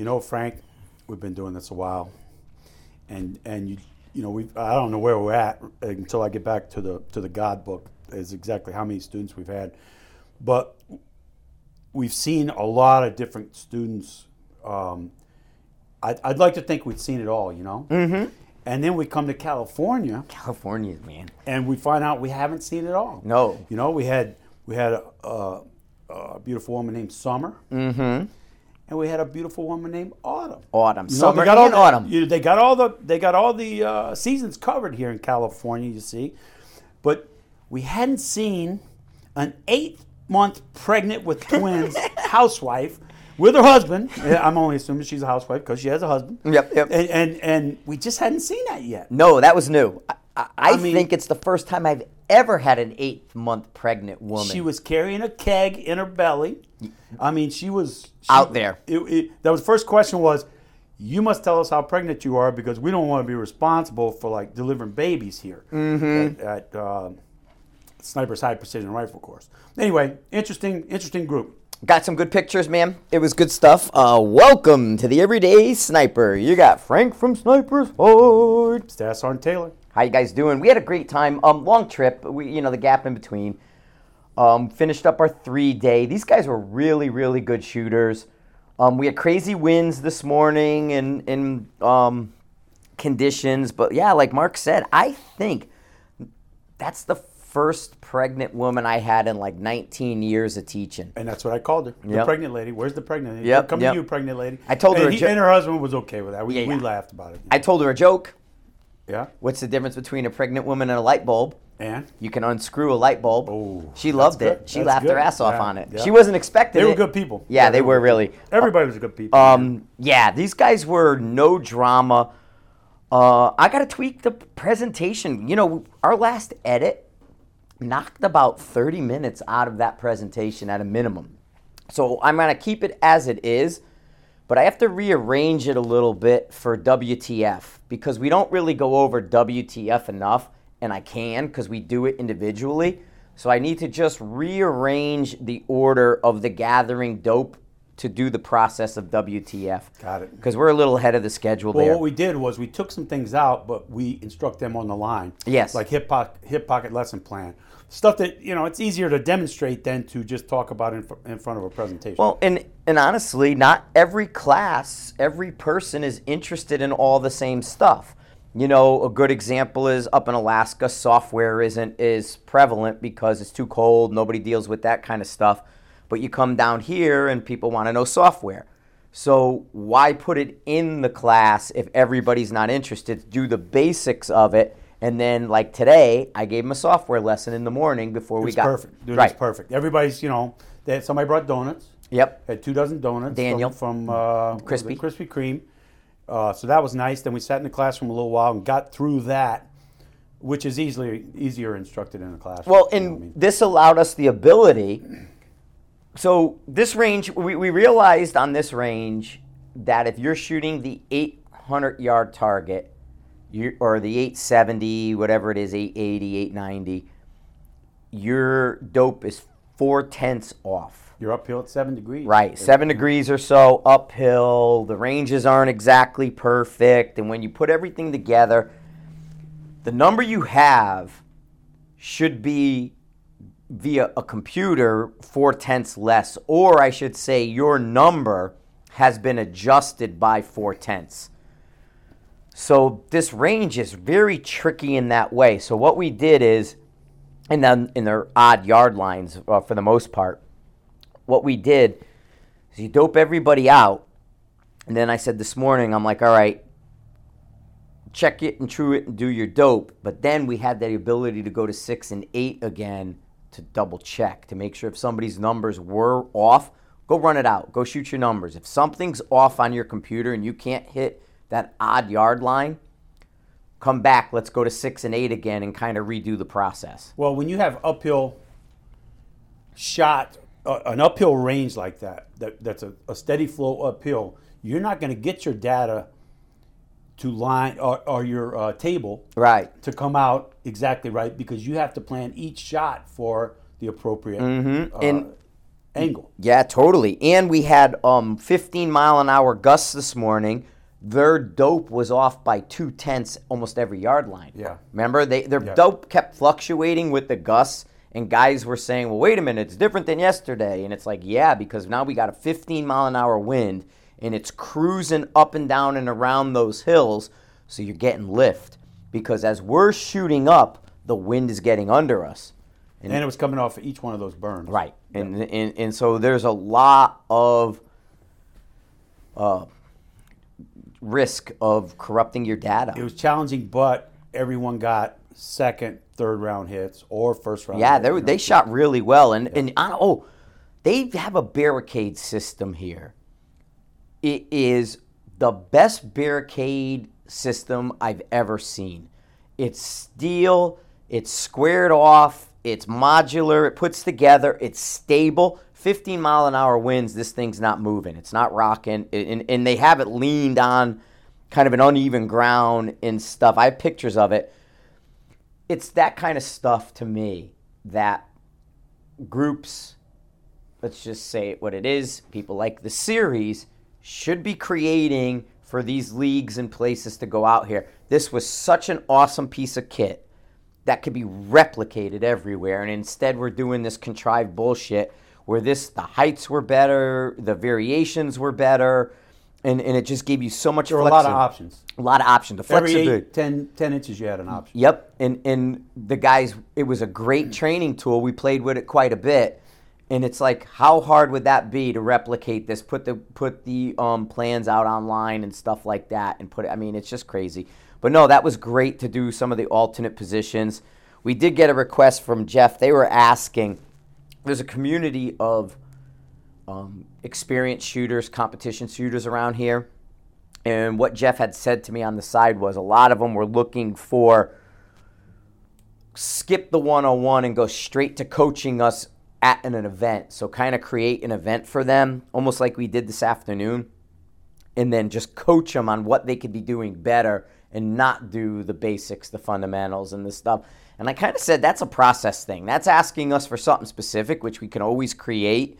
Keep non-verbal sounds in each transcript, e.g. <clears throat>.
You know, Frank, we've been doing this a while, and and you you know we I don't know where we're at until I get back to the to the God book is exactly how many students we've had, but we've seen a lot of different students. Um, I'd, I'd like to think we've seen it all, you know. Mm-hmm. And then we come to California, California, man. and we find out we haven't seen it all. No. You know, we had we had a, a, a beautiful woman named Summer, mm-hmm. And we had a beautiful woman named Autumn. Autumn, You know, summer, they got all the- autumn. you- they got all the they got all the uh, seasons covered here in California. You see, but we hadn't seen an eight month pregnant with twins <laughs> housewife with her husband. I'm only assuming she's a housewife because she has a husband. Yep, yep. And, and and we just hadn't seen that yet. No, that was new. I, I, I mean- think it's the first time I've ever had an eight month pregnant woman. She was carrying a keg in her belly. I mean, she was she- Out there. It, it, that was first question was, you must tell us how pregnant you are because we don't want to be responsible for like delivering babies here Mm-hmm. at, at uh, Sniper's High Precision Rifle Course. Anyway, interesting, interesting group. Got some good pictures, man. It was good stuff. Uh, welcome to the Everyday Sniper. You got Frank from Sniper's Ford. Staff Sergeant Taylor. How you guys doing? We had a great time. Um, long trip. We, you know, the gap in between. Um, finished up our three day. These guys were really, really good shooters. Um, we had crazy winds this morning and in um, conditions, but yeah, like Marc said, I think that's the first pregnant woman I had in like 19 years of teaching. And that's what I called her. The Yep. pregnant lady. Where's the pregnant lady? Yep, Come yep. to you, pregnant lady. I told her and, a he, jo- and her husband was okay with that. We, Yeah, we laughed about it. I told her a joke. Yeah. What's the difference between a pregnant woman and a light bulb? And You can unscrew a light bulb. Oh, she loved good. it. She That's laughed her ass off Yeah, on it. yeah. She wasn't expecting they were it. good people. Yeah, they were good really. Everybody was a good people. Um, yeah, these guys were no drama. Uh, I got to tweak the presentation. You know, our last edit knocked about 30 minutes out of that presentation at a minimum. So I'm going to keep it as it is, but I have to rearrange it a little bit for WTF because we don't really go over WTF enough, and I can because we do it individually. So I need to just rearrange the order of the gathering dope to do the process of WTF. Got it. Because we're a little ahead of the schedule there. Well, there. what we did was we took some things out, but we instruct them on the line. Yes. Like hip pocket, hip pocket lesson plan. Stuff that, you know, it's easier to demonstrate than to just talk about in, in front of a presentation. Well, and and honestly, not every class, every person is interested in all the same stuff. You know, a good example is up in Alaska, software isn't is prevalent because it's too cold. Nobody deals with that kind of stuff. But you come down here and people want to know software. So why put it in the class if everybody's not interested? Do the basics of it, and then like today, I gave them a software lesson in the morning before we it's got perfect. Dude, right. it's perfect. Everybody's, you know, they had, somebody brought donuts. Yep. Had two dozen donuts. Daniel. From, from uh, what was it, Krispy. Krispy Kreme. Uh, so that was nice. Then we sat in the classroom a little while and got through that, which is easily easier instructed in a classroom. Well, you and know I mean? this allowed us the ability. So this range, we, we realized on this range that if you're shooting the 800 yard target, you, or the 870, whatever it is, 880, 890, your dope is four tenths off. You're uphill at seven degrees. Right, seven degrees or so uphill. The ranges aren't exactly perfect. And when you put everything together, the number you have should be via a computer four tenths less, or I should say, your number has been adjusted by four tenths. So this range is very tricky in that way. So what we did is, and then in their odd yard lines uh, for the most part, what we did is you dope everybody out, and then I said this morning, I'm like, all right, check it and true it and do your dope. But then we had the ability to go to six and eight again to double check to make sure if somebody's numbers were off, go run it out. Go shoot your numbers. If something's off on your computer and you can't hit that odd yard line, come back. Let's go to six and eight again and kind of redo the process. Well, when you have uphill shot, uh, an uphill range like that, that that's a, a steady flow uphill, you're not going to get your data to line or, or your uh, table Right. to come out exactly right because you have to plan each shot for the appropriate. uh, Mm-hmm. and angle. Yeah, totally. And we had um 15 mile an hour gusts this morning. Their dope was off by two tenths almost every yard line. Yeah. Remember, they their Yeah. dope kept fluctuating with the gusts, and guys were saying, "Well, wait a minute, it's different than yesterday." And it's like, yeah, because now we got a 15 mile an hour wind, and it's cruising up and down and around those hills, so you're getting lift. Because as we're shooting up, the wind is getting under us. And it was coming off of each one of those burns. Right. And, and and so there's a lot of uh, risk of corrupting your data. It was challenging, but everyone got second, third round hits or first round. yeah, hits, they you were- know. they shot really well, and and I, oh, they have a barricade system here. It is the best barricade system I've ever seen. It's steel. It's squared off. It's modular. It puts together. It's stable. 15 mile an hour winds. This thing's not moving. It's not rocking. And, and they have it leaned on kind of an uneven ground and stuff. I have pictures of it. It's that kind of stuff to me that groups, let's just say what it is, people like the series should be creating for these leagues and places to go out here. This was such an awesome piece of kit that could be replicated everywhere and instead we're doing this contrived bullshit where this the heights were better, the variations were better, and, and it just gave you so much There were a lot of options. A lot of options. The Every flexibility. eight, 10, 10 inches, you had an option. Yep, and and the guys, it was a great training tool. We played with it quite a bit, and it's like, how hard would that be to replicate this? Put the put the um, plans out online and stuff like that, and put it. I mean, it's just crazy. But no, that was great to do some of the alternate positions. We did get a request from Jeff. They were asking. There's a community of um, experienced shooters, competition shooters around here. And what Jeff had said to me on the side was a lot of them were looking for skip the 101 and go straight to coaching us at an event. So kind of create an event for them, almost like we did this afternoon, and then just coach them on what they could be doing better and not do the basics, the fundamentals, and the stuff. And I kind of said that's a process thing. That's asking us for something specific, which we can always create.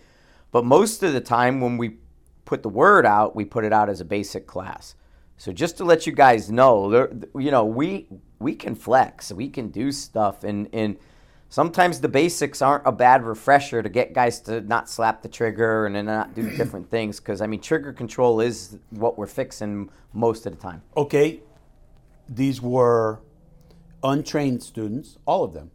But most of the time, when we put the word out, we put it out as a basic class. So just to let you guys know, you know, we we can flex, we can do stuff, and and sometimes the basics aren't a bad refresher to get guys to not slap the trigger and then not do <clears throat> different things. Because I mean, trigger control is what we're fixing most of the time. Okay, these were untrained students, all of them.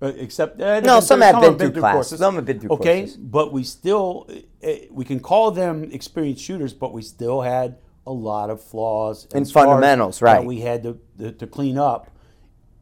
Uh, except uh, No, some have been through classes. courses. Some have been through okay, courses. but we still uh, we can call them experienced shooters, but we still had a lot of flaws And fundamentals, that right. we had to, to to clean up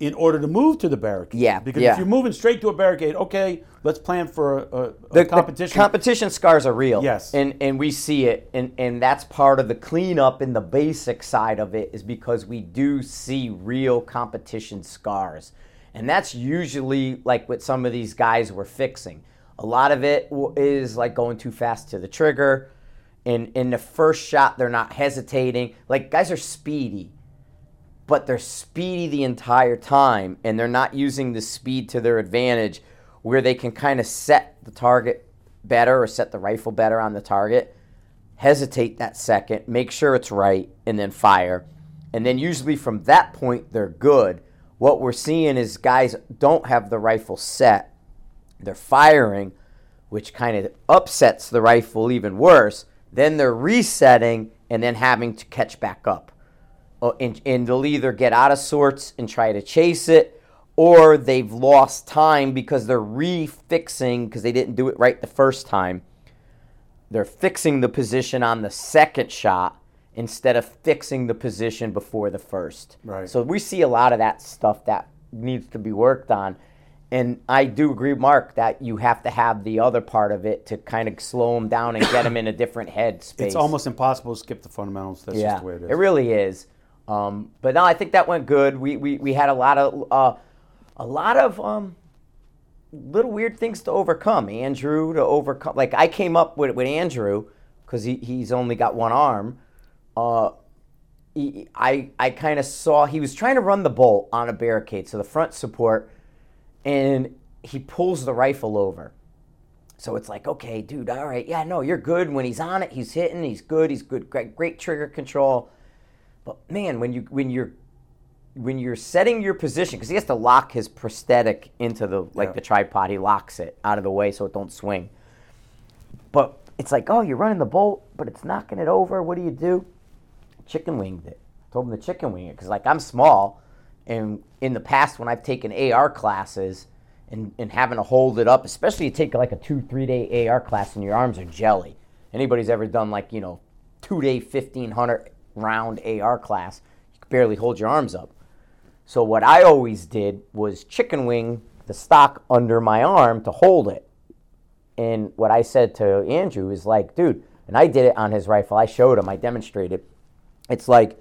in order to move to the barricade. Yeah, because yeah. if you're moving straight to a barricade, okay, let's plan for a, a, the, competition. The competition scars are real. Yes. And and we see it and, and that's part of the cleanup and the basic side of it is because we do see real competition scars. And that's usually like what some of these guys were fixing. A lot of it is like going too fast to the trigger. And in the first shot, they're not hesitating. Like guys are speedy but they're speedy the entire time and they're not using the speed to their advantage where they can kind of set the target better or set the rifle better on the target. Hesitate that second make sure it's right and then fire. And then usually from that point they're good. What we're seeing is guys don't have the rifle set. They're firing which kind of upsets the rifle even worse. Then they're resetting and then having to catch back up Uh, and, and they'll either get out of sorts and try to chase it, or they've lost time because they're refixing because they didn't do it right the first time. They're fixing the position on the second shot instead of fixing the position before the first. Right. So we see a lot of that stuff that needs to be worked on. And I do agree, Marc, that you have to have the other part of it to kind of slow them down and get them in a different head space. it's almost impossible to skip the fundamentals. That's Yeah, just the way it is. it really is. Um, but no, I think that went good. We we, we had a lot of uh, a lot of um, little weird things to overcome. Andrew to overcome. Like I came up with with Andrew because he, he's only got one arm. Uh, he, I I kind of saw he was trying to run the bolt on a barricade, so the front support, and he pulls the rifle over. So it's like, okay, dude, all right, yeah, no, you're good. When he's on it, he's hitting, he's good, he's good, great, great trigger control. But man, when you when you're when you're setting your position, because he has to lock his prosthetic into the like Yeah. the tripod, he locks it out of the way so it don't swing. But it's like, oh, you're running the bolt, but it's knocking it over. What do you do? Chicken winged it. Told him to chicken wing it because like I'm small, and in the past when I've taken AR classes and, and having to hold it up, especially you take like a two three day AR class and your arms are jelly. Anybody's ever done like you know two day fifteen hundred round AR class, you could barely hold your arms up. So what I always did was chicken wing the stock under my arm to hold it. And what I said to Andrew is like, dude, and I did it on his rifle. I showed him, I demonstrated. It's like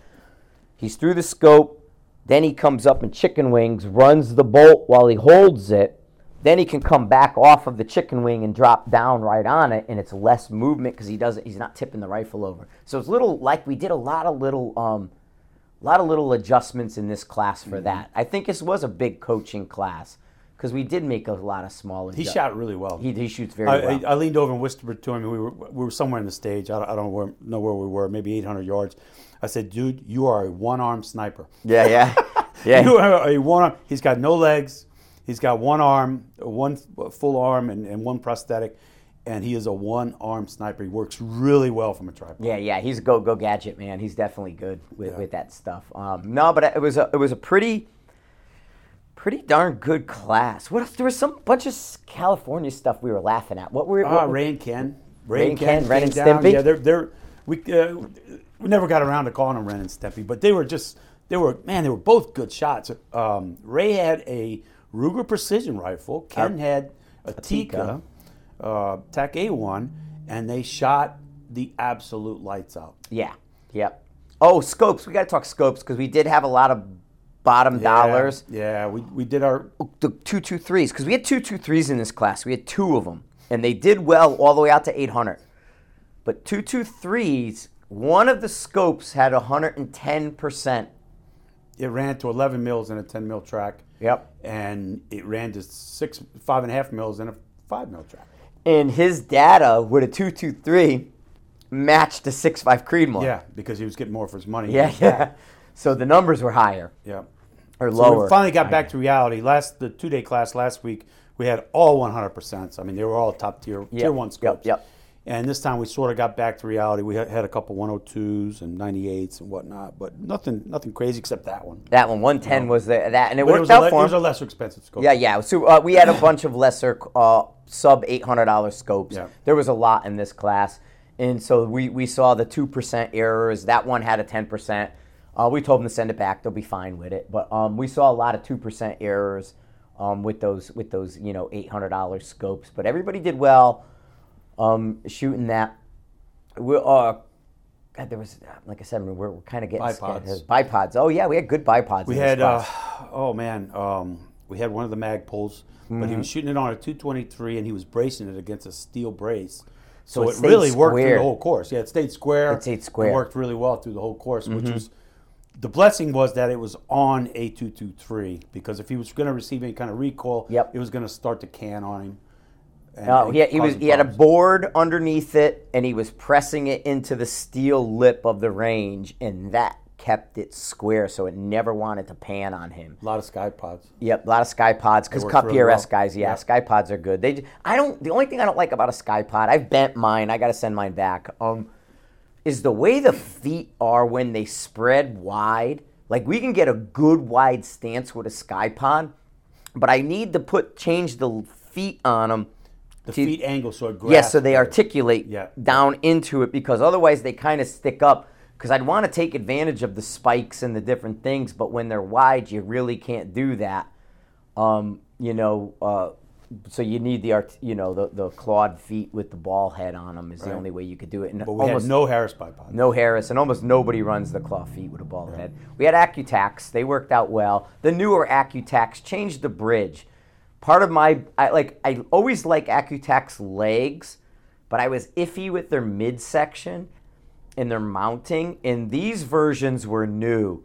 he's through the scope, then he comes up and chicken wings, runs the bolt while he holds it. Then he can come back off of the chicken wing and drop down right on it, and it's less movement because he doesn't. He's not tipping the rifle over. So it's little like we did a lot of little, um, a lot of little adjustments in this class Mm-hmm. for that. I think this was a big coaching class because we did make a lot of small. He shot really well. He, he shoots very I, well. I, I leaned over and whispered to him. We were we were somewhere in the stage. I don't, I don't know where, know where we were. Maybe 800 yards. I said, "Dude, you are a one-armed sniper. yeah, yeah, <laughs> yeah. You are a one. Arm he's got no legs. He's got one arm, one full arm, and, and one prosthetic, and he is a one-armed sniper. He works really well from a tripod. Yeah, yeah, he's a go go gadget man. He's definitely good with, with that stuff. Um, no, but it was a it was a pretty pretty darn good class. What if there was some bunch of California stuff we were laughing at? What were Ah, Ray and Ken. Ray and Ken, Ren and. Stimpy? Yeah, they're they're we uh, we never got around to calling them Ren and Stimpy, but they were just they were man they were both good shots. Um, Ray had a Ruger precision rifle. Ken had a Tikka, uh, Tech A one, and they shot the absolute lights out. Yeah, yep. Oh, scopes. We got to talk scopes because we did have a lot of bottom dollars. Yeah, we we did our the two two threes because we had two two threes in this class. We had two of them, and they did well all the way out to eight hundred. But two two threes, one of the scopes had hundred and ten percent. it ran to 11 mils in a 10 mil track. Yep. And it ran to six five and a half mils in a five mil track. And his data with a two two three matched the six five Creedmoor. Yeah, because he was getting more for his money. yeah, yeah. So the numbers were higher Yeah. or So lower. we finally got back to reality. Last the two day class last week, we had all 100 percent. I mean, they were all top tier tier one scopes. Yep, yep. And this time we sort of got back to reality. We had, a couple 102s and 98s and whatnot, but nothing nothing crazy except that one. that one one ten was the, that, and it But worked a out le- for it was a lesser expensive scope. Yeah, yeah. So uh, we had a bunch of lesser uh, sub eight hundred dollar scopes. Yeah. There was a lot in this class, and so we, we saw the two percent errors. That one had a ten percent. Uh, we told them to send it back; they'll be fine with it. But um, we saw a lot of two percent errors um, with those with those you know eight hundred dollar scopes. But everybody did well um, shooting that. We uh, God, there was like I said, we're, we're kind of getting Bipods. scared. bipods. Oh yeah, we had good bipods. We had, uh, oh man, um, we had one of the Magpuls, but he Mm-hmm. was shooting it on a 223 and he was bracing it against a steel brace. So, it it, stayed really worked through the whole course. Yeah, it stayed square. It stayed square. Mm-hmm. worked really well through the whole course, which was the blessing was that it was on a 223 because if he was going to receive any kind of recoil, Yep. it was going to start to can on him. No, and he, was he had a board underneath it, and he was pressing it into the steel lip of the range, and that kept it square, so it never wanted to pan on him. a lot of Ckye-Pods. Yep, a lot of Ckye-Pods because Cup really PRS well. guys, yeah, Yeah. Ckye-Pods are good. They, I don't. The only thing I don't like about a Ckye-Pod, I've bent mine. I got to send mine back. Um, is the way the feet are when they spread wide. Like we can get a good wide stance with a Ckye-Pod, but I need to put change the feet on them. The feet angle so it Yes, so they articulate Yeah. down into it because otherwise they kind of stick up. Because I'd want to take advantage of the spikes and the different things, but when they're wide, you really can't do that. Um, you know, uh, so you need the art, you know, the, the clawed feet with the ball head on them is the only way you could do it. And But we almost had no Harris bipods. no Harris, and almost nobody runs the claw feet with a ball head. We had AccuTacs; they worked out well. The newer AccuTacs changed the bridge. Part of my, I like, I always like AccuTacs legs, but I was iffy with their midsection and their mounting. And these versions were new.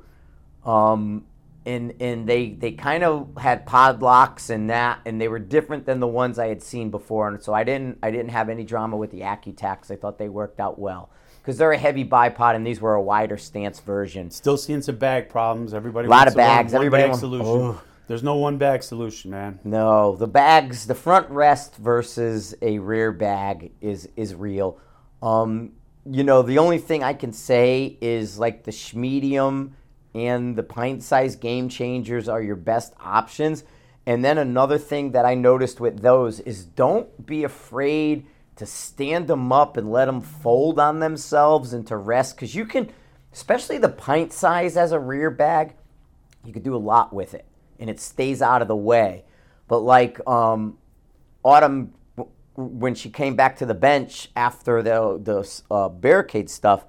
Um, and and they they kind of had pod locks and that, and they were different than the ones I had seen before, and so I didn't I didn't have any drama with the AccuTacs. I thought they worked out well because they're a heavy bipod, and these were a wider stance version. Still seeing some bag problems. Everybody A lot wants of bags. Everybody bag want- solution. Ugh. There's no one bag solution, man. No, the bags, the front rest versus a rear bag is is real. Um, you know, the only thing I can say is like the Schmedium and the pint size game changers are your best options. And then another thing that I noticed with those is don't be afraid to stand them up and let them fold on themselves and to rest because you can, especially the pint size as a rear bag, you could do a lot with it and it stays out of the way. But like um, Autumn, when she came back to the bench after the the uh, barricade stuff,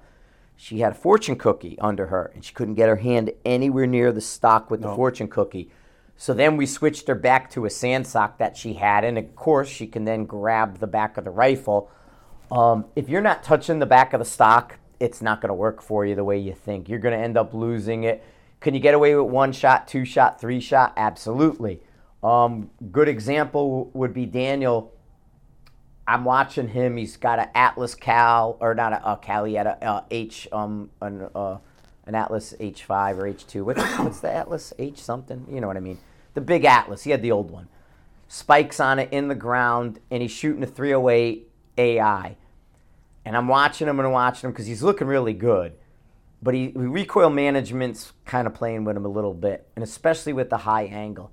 she had a fortune cookie under her, and she couldn't get her hand anywhere near the stock with the fortune cookie. So then we switched her back to a sand sock that she had, and of course she can then grab the back of the rifle. Um, if you're not touching the back of the stock, it's not going to work for you the way you think. You're going to end up losing it. Can you get away with one shot, two shot, three shot? Absolutely. Um, good example would be Daniel. I'm watching him. He's got an Atlas Cal, or not a, a Cal. He had a, uh um, an, uh, an Atlas H5 or H2. <coughs> What's, what's the Atlas H something? You know what I mean? The big Atlas. He had the old one. Spikes on it in the ground, and he's shooting a 308 AI. And I'm watching him and watching him because he's looking really good. But he recoil management's kind of playing with him a little bit, and especially with the high angle.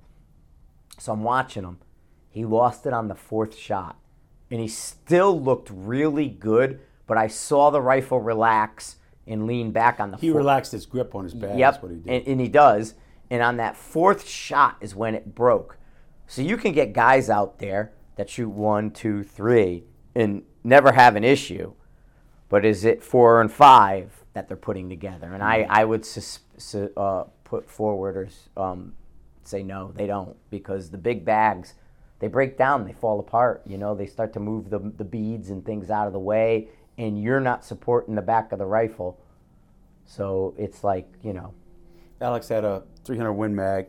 So I'm watching him. He lost it on the fourth shot, and he still looked really good. But I saw the rifle relax and lean back on the. He fourth. relaxed his grip on his bag. Yep, That's what he did. And, and he does. And on that fourth shot is when it broke. So you can get guys out there that shoot one, two, three, and never have an issue. But is it four and five that they're putting together? And I, I would sus, su, uh, put forward or um, say no, they don't, because the big bags, they break down, they fall apart. You know, they start to move the, the beads and things out of the way, and you're not supporting the back of the rifle. So it's like, you know, Alex had a 300 Win Mag,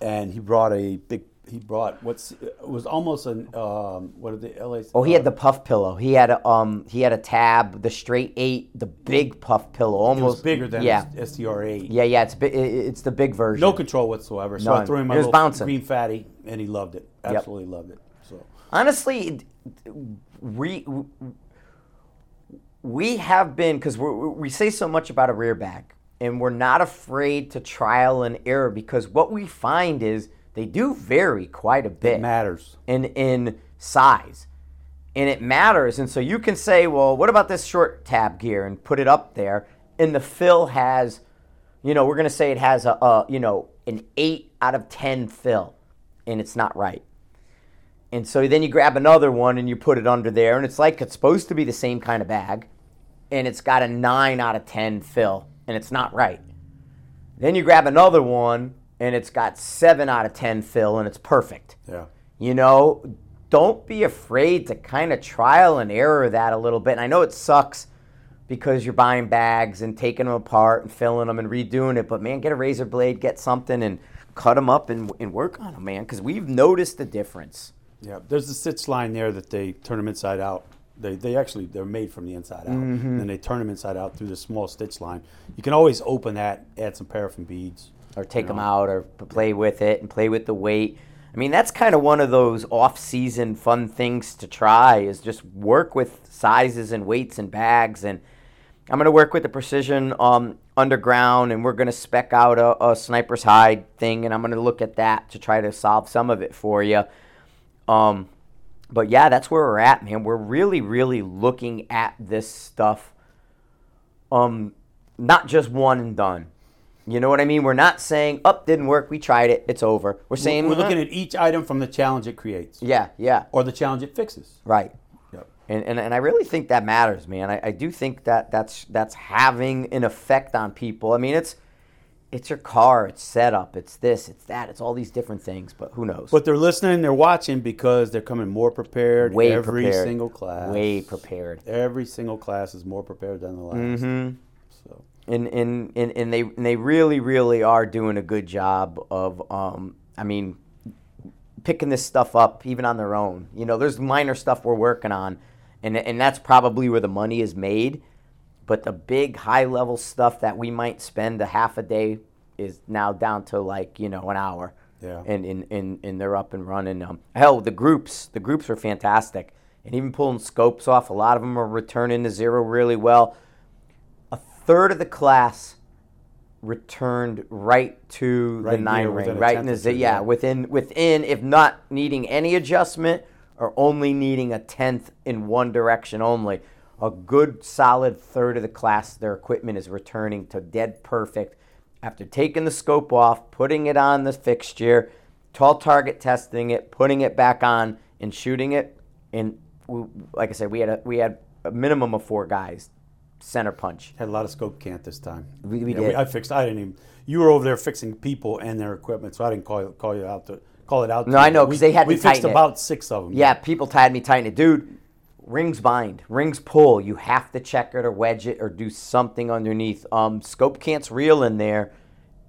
and he brought a big. He brought what's it was almost an um, what are the LA? Oh, he had the puff pillow. He had a um, he had a tab, the straight eight, the big puff pillow, almost bigger than yeah, STR8. yeah, yeah. It's bi- it's the big version. No control whatsoever. So I threw him my little bouncing. green fatty, and he loved it. Yep. Absolutely loved it. So Honestly, we we have been because we we say so much about a rear back, and we're not afraid to trial and error because what we find is they do vary quite a bit. it matters. in in size and it matters and so you can say well what about this short tab gear and put it up there and the fill has you know we're going to say it has a, a you know an 8 out of 10 fill and it's not right and so then you grab another one and you put it under there and it's like it's supposed to be the same kind of bag and it's got a 9 out of 10 fill and it's not right then you grab another one and it's got 7 out of 10 fill and it's perfect Yeah. you know, don't be afraid to kind of trial and error that a little bit. And I know it sucks because you're buying bags and taking them apart and filling them and redoing it, but man, get a razor blade, get something and cut them up and, and work on them, man, because we've noticed the difference. Yeah, there's a stitch line there that they turn them inside out. They, they actually they're made from the inside out, Mm-hmm. and they turn them inside out through the small stitch line. You can always open that, add some paraffin beads, Or take you them out or play with it and play with the weight. I mean, that's kind of one of those off-season fun things to try is just work with sizes and weights and bags. And I'm going to work with the precision um, underground, and we're going to spec out a, a sniper's hide thing, and I'm going to look at that to try to solve some of it for you. Um, but yeah, that's where we're at, man. We're really, really looking at this stuff. Um, not just one and done. You know what I mean? We're not saying, "Up, didn't work. We tried it. It's over." We're saying, We're looking "Uh, at each item from the challenge it creates, yeah, yeah, or the challenge it fixes. right." Yep. And, and, and I really think that matters, man. I, I do think that that's that's having an effect on people. I mean, it's it's your car, it's setup, it's this, it's that, it's all these different things. But who knows? But they're listening, they're watching because they're coming more prepared. Way every prepared. single class. Way prepared. Every single class is more prepared than the last. hmm So and and and, and they and they really really are doing a good job of um I mean picking this stuff up even on their own. You know, there's minor stuff we're working on and and that's probably where the money is made. But the big high level stuff that we might spend a half a day is now down to like, you know, an hour. Yeah. And and, and, and they're up and running. Um, hell, the groups, the groups are fantastic. And even pulling scopes off, a lot of them are returning to zero really well third of the class returned right to Right the nine ring, right in the or z- two, yeah, yeah. within within if not needing any adjustment or only needing a tenth in one direction only. A good solid third of the class, their equipment is returning to dead perfect after taking the scope off, putting it on the fixture, tall target testing it, putting it back on, and shooting it. And we, like I said, we had a, we had a minimum of four guys center punch. had a lot of scope cant this time. We- we Yeah, did. I fixed. I didn't even. You were over there fixing people and their equipment, so I didn't call you, call you out to call it out. No, I know, because they had We to fixed tighten it. about six of them. Yeah, people tied me tight it. Dude, rings bind, rings pull. You have to check it or wedge it or do something underneath. Um, scope can't's real in there.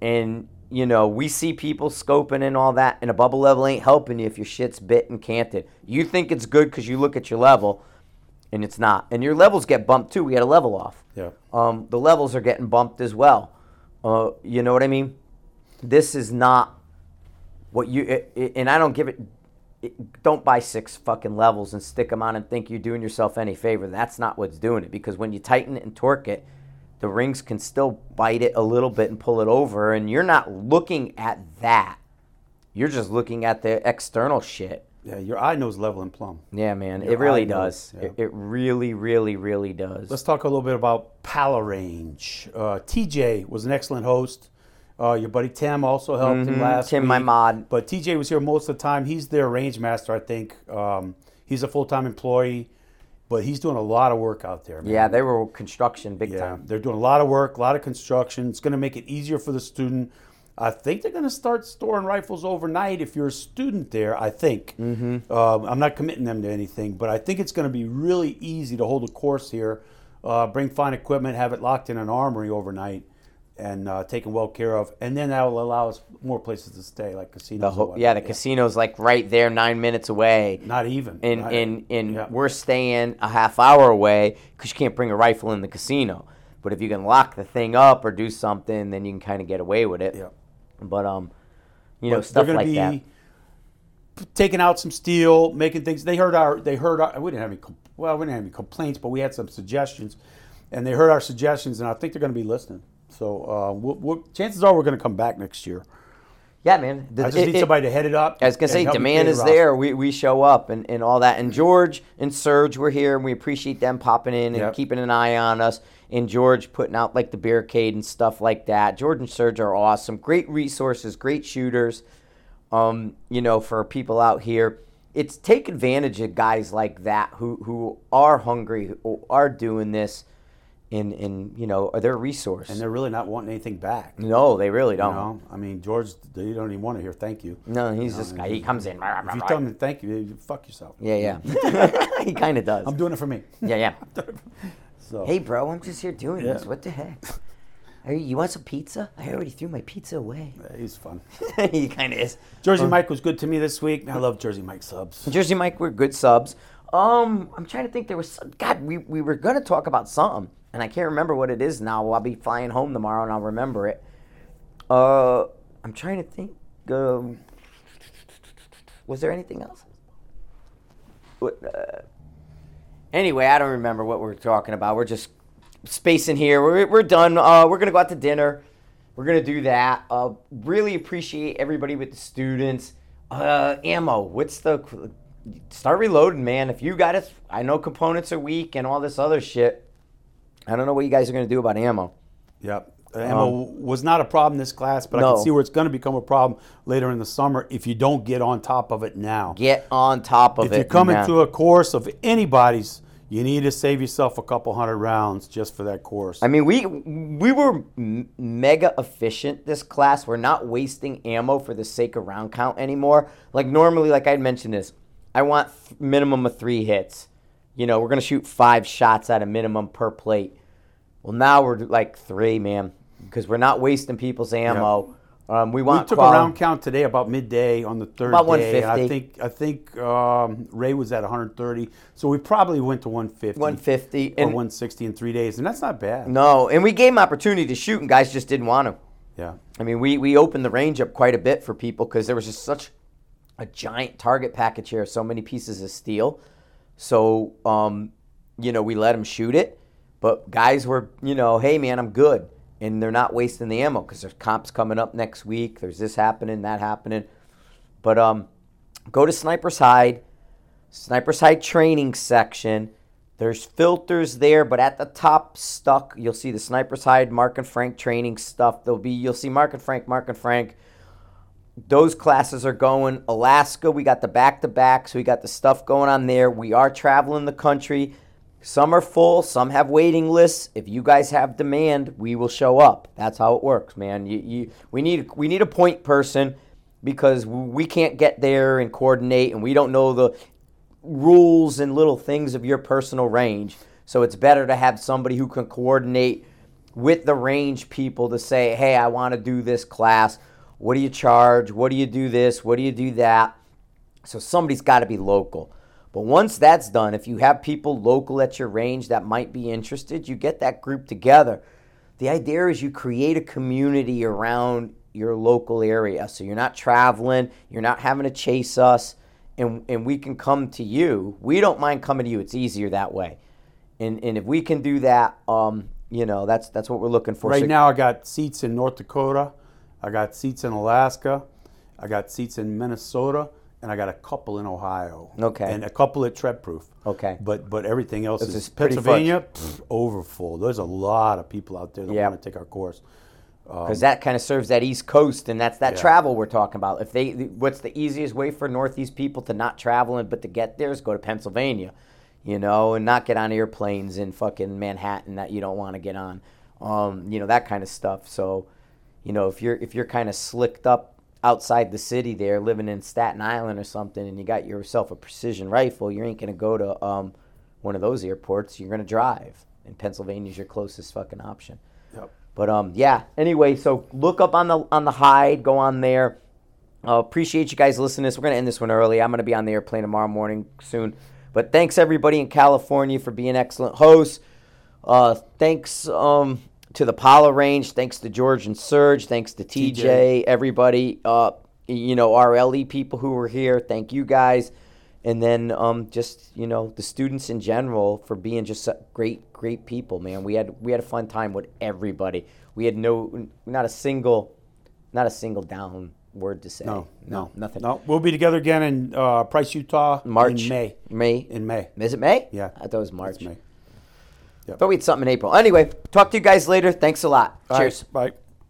And, you know, we see people scoping and all that, and a bubble level ain't helping you if your shit's bit and canted. You think it's good because you look at your level, and it's not. And your levels get bumped too. We had a level off. Yeah. Um, the levels are getting bumped as well. Uh, you know what I mean? This is not what you it, it- and I don't give it, it. Don't buy six fucking levels and stick them on and think you're doing yourself any favor. That's not what's doing it because when you tighten it and torque it, the rings can still bite it a little bit and pull it over, and you're not looking at that. You're just looking at the external shit. Yeah, your eye knows level and plumb. Yeah, man, Your it really knows, does. yeah. It, it really, really, really does. Let's talk a little bit about Pala Range. Uh, TJ was an excellent host. Uh, your buddy Tim also helped him Mhm, last Tim, week. my mod. But TJ was here most of the time. He's their range master, I think. Um, he's a full time employee, but he's doing a lot of work out there. Man. yeah, they were construction big Yeah, time. they're doing a lot of work, a lot of construction. It's going to make it easier for the student. I think they're going to start storing rifles overnight if you're a student there. I think. Mm-hmm. Um, I'm not committing them to anything, but I think it's going to be really easy to hold a course here, uh, bring fine equipment, have it locked in an armory overnight, and uh, taken well care of, and then that will allow us more places to stay, like casinos. The or whole, whatnot. yeah, the casino's like right there, nine minutes away. Not even. and Not- and and yeah. we're staying a half hour away because you can't bring a rifle in the casino. But if you can lock the thing up or do something, then you can kind of get away with it. Yeah. But um, you know, But stuff they're like that. be taking out some steel, making things. They heard our. They heard our. We didn't have any. Well, we didn't have any complaints, but we had some suggestions, and they heard our suggestions, and I think they're going to be listening. So uh, we'll, we'll, chances are we're going to come back next year. Yeah, man. The- I just it- need it- somebody to head it up. I was gonna say demand is there. We, we show up and, and all that. And George and Serge were here, and we appreciate them popping in and Yep. keeping an eye on us. And George putting out like the barricade and stuff like that. George and Serge are awesome. Great resources, great shooters. Um, you know, for people out here, it's take advantage of guys like that who who are hungry, who are doing this, and and you know, are their resource. and they're really not wanting anything back. no, they really don't. know, I mean, George, they don't even want to hear thank you. No, he's this guy. He comes in. If you tell them thank you, you fuck yourself. Yeah, yeah. <laughs> <laughs> he kind of does. I'm doing it for me. Yeah, yeah. <laughs> So Hey, bro, I'm just here doing Yeah. this. What the heck? Hey, you want some pizza? I already threw my pizza away. he's fun. he kind of is. Jersey Mike was good to me this week. I love Jersey Mike subs. Jersey Mike were good subs. Um, I'm trying to think. There was some, God. We we were gonna talk about something, and I can't remember what it is now. I'll be flying home tomorrow, and I'll remember it. Uh, I'm trying to think. Um, was there anything else? What, uh, anyway, I don't remember what we are talking about. We're just spacing here. We're, we're done. Uh, we're gonna go out to dinner. We're gonna do that. Uh, really appreciate everybody with the students. Uh, ammo. What's the start reloading, man? If you got it, I know components are weak and all this other shit. I don't know what you guys are gonna do about ammo. Yep. Ammo was not a problem this class, but I Um, can see where it's going to become a problem later in the summer if you don't get on top of it now. Get on top of if it. If you're coming now. to a course of anybody's, you need to save yourself a couple hundred rounds just for that course. I mean, we we were m- mega efficient this class. We're not wasting ammo for the sake of round count anymore. Like normally, like I'd mentioned this, I want th- minimum of three hits. You know, we're gonna shoot five shots at a minimum per plate. Well, now we're like three, man, because we're not wasting people's ammo. Um, we want we took qual- a round count today about midday on the third About day. and I think I think um, Ray was at 130, so we probably went to 150, 150 or and 160 in three days, and that's not bad. no, and we gave them opportunity to shoot, and guys just didn't want to. Yeah, I mean, we we opened the range up quite a bit for people because there was just such a giant target package here, so many pieces of steel. So, um, you know, we let them shoot it, but guys were, you know, hey man, I'm good, and they're not wasting the ammo because there's comps coming up next week. There's this happening, that happening, but um, go to Sniper's Hide, Sniper's Hide training section. There's filters there, but at the top stuck, you'll see the Sniper's Hide, Marc and Frank training stuff. There'll be you'll see Marc and Frank, Marc and Frank. Those classes are going. Alaska, we got the back to back, so we got the stuff going on there. We are traveling the country. Some are full, some have waiting lists. If you guys have demand, we will show up. That's how it works, man. You, you, we need we need a point person because we can't get there and coordinate, and we don't know the rules and little things of your personal range. So it's better to have somebody who can coordinate with the range people to say, hey, I want to do this class. What do you charge? What do you do this? What do you do that? So somebody's got to be local. But once that's done, if you have people local at your range that might be interested, you get that group together. The idea is you create a community around your local area. So you're not traveling, you're not having to chase us, and, and we can come to you. We don't mind coming to you, it's easier that way. And, and if we can do that, um, you know, that's that's what we're looking for. right So- now I got seats in North Dakota, I got seats in Alaska, I got seats in Minnesota, and I got a couple in Ohio. Okay. and a couple at Tread Proof. Okay. but but everything else This is Pennsylvania pff, overfull. There's a lot of people out there that Yeah. want to take our course. because that kind of serves that East Coast, and that's that Yeah. travel we're talking about. If they, what's the easiest way for Northeast people to not travel and but to get there is go to Pennsylvania, you know, and not get on airplanes in fucking Manhattan that you don't want to get on, um, you know, that kind of stuff. So, you know, if you're if you're kind of slicked up outside the city there, living in Staten Island or something, and you got yourself a precision rifle, you ain't gonna go to um, one of those airports. You're gonna drive, and Pennsylvania's your closest fucking option. Yep. But um, yeah. Anyway, so look up on the on the hide. Go on there. Uh, appreciate you guys listening. to this. We're gonna end this one early. I'm gonna be on the airplane tomorrow morning soon. But thanks everybody in California for being excellent hosts. Uh, thanks um, to the Pala Range. Thanks to George and Serge. Thanks to TJ. TJ. Everybody. Uh, you know our LE people who were here. Thank you guys. And then um, just you know the students in general for being just great great people, man. We had we had a fun time with everybody. We had no not a single not a single down word to say. No, no, nothing. No, we'll be together again in uh, Price, Utah, March, in May. May. In May. Is it May? Yeah. I thought it was March. It's May. Thought we had something in April. Anyway, talk to you guys later. Thanks a lot. All right, Cheers. bye.